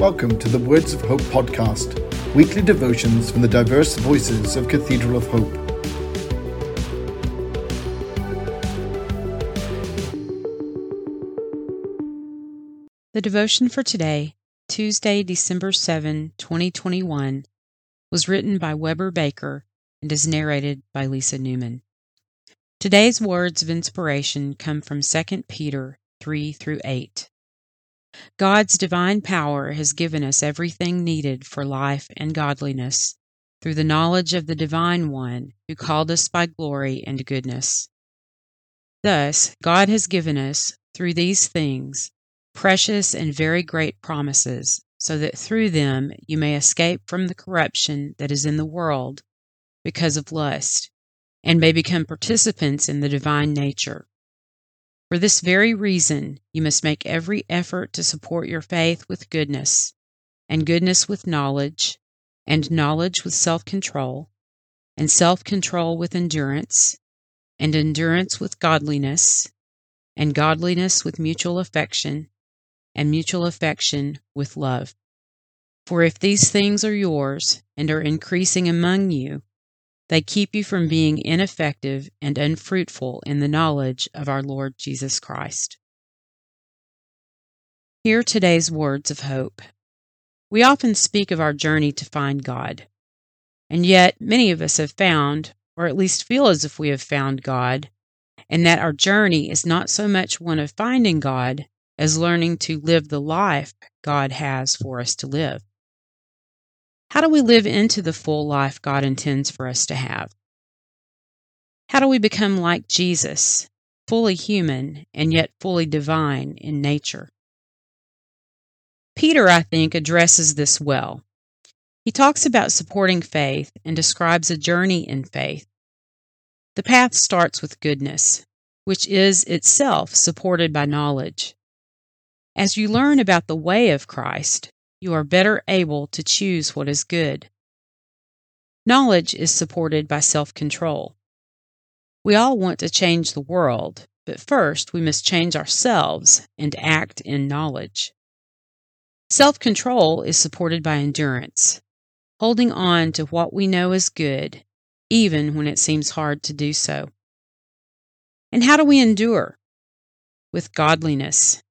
Welcome to the Words of Hope podcast, weekly devotions from the diverse voices of Cathedral of Hope. The devotion for today, Tuesday, December 7, 2021, was written by Weber Baker and is narrated by Lisa Newman. Today's words of inspiration come from 2 Peter 3 through 8. God's divine power has given us everything needed for life and godliness through the knowledge of the Divine One who called us by glory and goodness. Thus, God has given us, through these things, precious and very great promises, so that through them you may escape from the corruption that is in the world because of lust, and may become participants in the divine nature. For this very reason, you must make every effort to support your faith with goodness, and goodness with knowledge, and knowledge with self control, and self control with endurance, and endurance with godliness, and godliness with mutual affection, and mutual affection with love. For if these things are yours and are increasing among you, they keep you from being ineffective and unfruitful in the knowledge of our Lord Jesus Christ. Hear today's words of hope. We often speak of our journey to find God, and yet many of us have found, or at least feel as if we have found God, and that our journey is not so much one of finding God as learning to live the life God has for us to live. How do we live into the full life God intends for us to have? How do we become like Jesus, fully human and yet fully divine in nature? Peter, I think, addresses this well. He talks about supporting faith and describes a journey in faith. The path starts with goodness, which is itself supported by knowledge. As you learn about the way of Christ, you are better able to choose what is good. Knowledge is supported by self control. We all want to change the world, but first we must change ourselves and act in knowledge. Self control is supported by endurance, holding on to what we know is good, even when it seems hard to do so. And how do we endure? With godliness,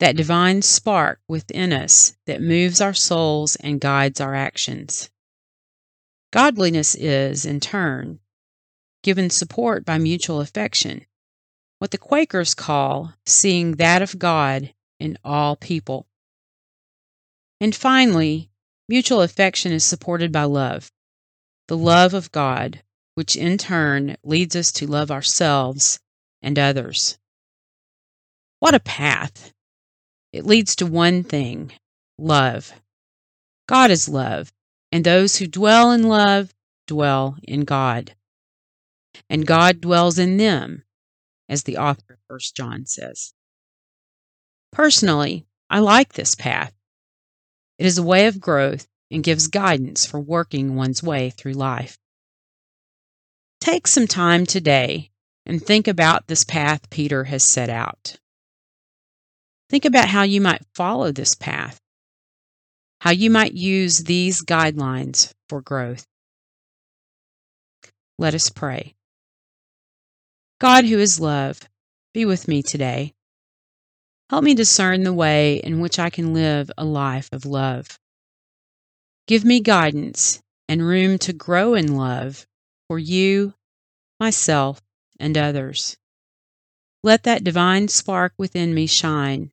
that divine spark within us that moves our souls and guides our actions. Godliness is, in turn, given support by mutual affection, what the Quakers call seeing that of God in all people. And finally, mutual affection is supported by love, the love of God, which in turn leads us to love ourselves and others. What a path! It leads to one thing love. God is love, and those who dwell in love dwell in God. And God dwells in them, as the author of 1 John says. Personally, I like this path. It is a way of growth and gives guidance for working one's way through life. Take some time today and think about this path Peter has set out. Think about how you might follow this path, how you might use these guidelines for growth. Let us pray. God, who is love, be with me today. Help me discern the way in which I can live a life of love. Give me guidance and room to grow in love for you, myself, and others. Let that divine spark within me shine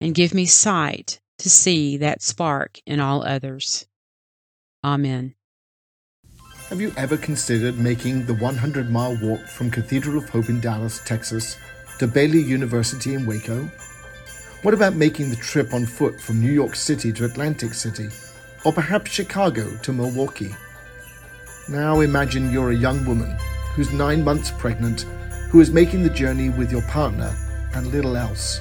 and give me sight to see that spark in all others. Amen. Have you ever considered making the 100 mile walk from Cathedral of Hope in Dallas, Texas, to Baylor University in Waco? What about making the trip on foot from New York City to Atlantic City, or perhaps Chicago to Milwaukee? Now imagine you're a young woman who's nine months pregnant, who is making the journey with your partner and little else.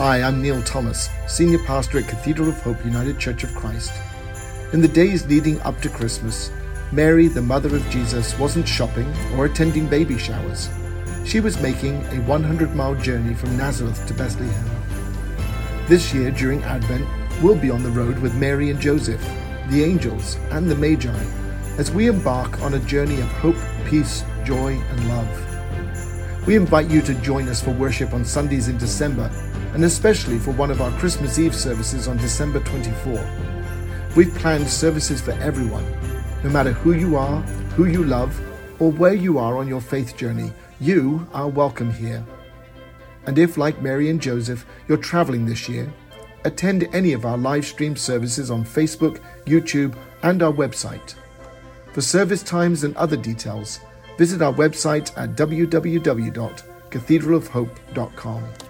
Hi, I'm Neil Thomas, Senior Pastor at Cathedral of Hope United Church of Christ. In the days leading up to Christmas, Mary, the mother of Jesus, wasn't shopping or attending baby showers. She was making a 100 mile journey from Nazareth to Bethlehem. This year, during Advent, we'll be on the road with Mary and Joseph, the angels, and the Magi as we embark on a journey of hope, peace, joy, and love. We invite you to join us for worship on Sundays in December, and especially for one of our Christmas Eve services on December 24. We've planned services for everyone, no matter who you are, who you love, or where you are on your faith journey, you are welcome here. And if, like Mary and Joseph, you're traveling this year, attend any of our live stream services on Facebook, YouTube, and our website. For service times and other details, visit our website at www.cathedralofhope.com.